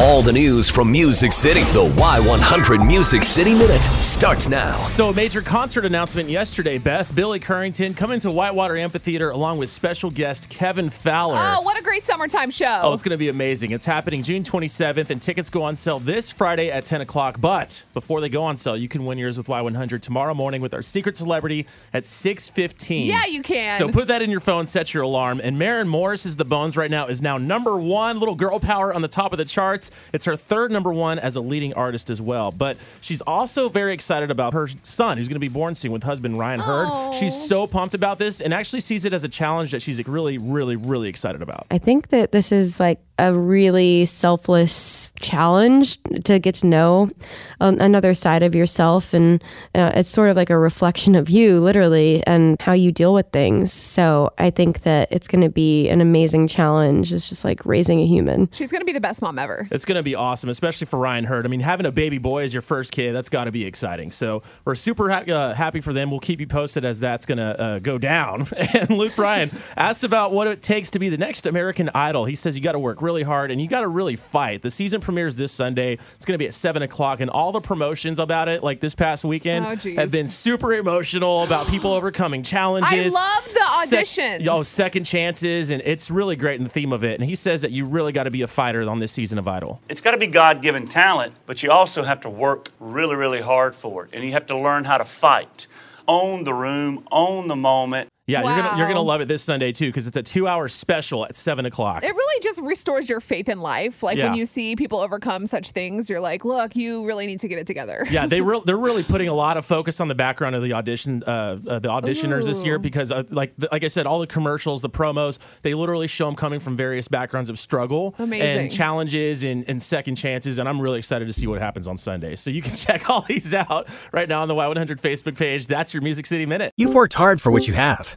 All the news from Music City. The Y100 Music City Minute starts now. So, a major concert announcement yesterday, Beth. Billy Currington coming to Whitewater Amphitheater along with special guest Kevin Fowler. Oh, what a great summertime show. Oh, it's going to be amazing. It's happening June 27th, and tickets go on sale this Friday at 10 o'clock. But before they go on sale, you can win yours with Y100 tomorrow morning with our secret celebrity at 6.15. Yeah, you can. So put that in your phone, set your alarm. And Maren Morris is the Bones right now, is now number one. Little girl power on the top of the charts. It's her third number one as a leading artist as well. But she's also very excited about her son, who's going to be born soon with husband Ryan Hurd. Oh. She's so pumped about this and actually sees it as a challenge that she's like, really, really, really excited about. I think that this is like a really selfless challenge to get to know um, another side of yourself. And uh, it's sort of like a reflection of you, literally, and how you deal with things. So I think that it's going to be an amazing challenge. It's just like raising a human. She's going to be the best mom ever. It's going to be awesome, especially for Ryan Hurd. I mean, having a baby boy as your first kid, that's got to be exciting. So we're super ha- uh, happy for them. We'll keep you posted as that's going to uh, go down. And Luke Bryan asked about what it takes to be the next American Idol. He says you got to work really hard and you got to really fight. The season premieres this Sunday. It's going to be at 7 o'clock, and all the promotions about it, like this past weekend, Oh, have been super emotional about people overcoming challenges. I love the Sec- auditions. oh, second chances, and it's really great in the theme of it. And he says that you really got to be a fighter on this season of Idol. It's got to be God given talent, but you also have to work really, really hard for it. And you have to learn how to fight. Own the room, own the moment. Yeah, you're gonna you're gonna love it this Sunday too because it's a two hour special at seven o'clock. It really just restores your faith in life. Like Yeah. when you see people overcome such things, you're like, look, you really need to get it together. yeah, they re- they're really putting a lot of focus on the background of the audition, uh, uh, the auditioners this year because, uh, like the, like I said, all the commercials, the promos, they literally show them coming from various backgrounds of struggle Amazing. and challenges and, and second chances, and I'm really excited to see what happens on Sunday. So you can check all these out right now on the Y100 Facebook page. That's your Music City Minute. You've worked hard for what you have